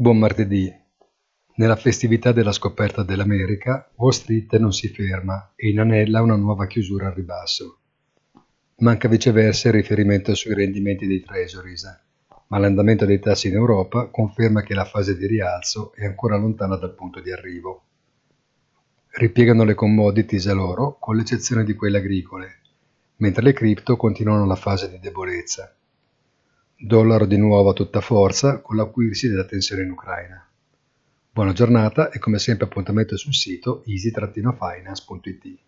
Buon martedì. Nella festività della scoperta dell'America, Wall Street non si ferma e inanella una nuova chiusura al ribasso. Manca viceversa il riferimento sui rendimenti dei treasuries, ma l'andamento dei tassi in Europa conferma che la fase di rialzo è ancora lontana dal punto di arrivo. Ripiegano le commodities a loro, con l'eccezione di quelle agricole, mentre le cripto continuano la fase di debolezza. Dollaro di nuovo a tutta forza con l'acuirsi della tensione in Ucraina. Buona giornata e come sempre appuntamento sul sito easy-finance.it.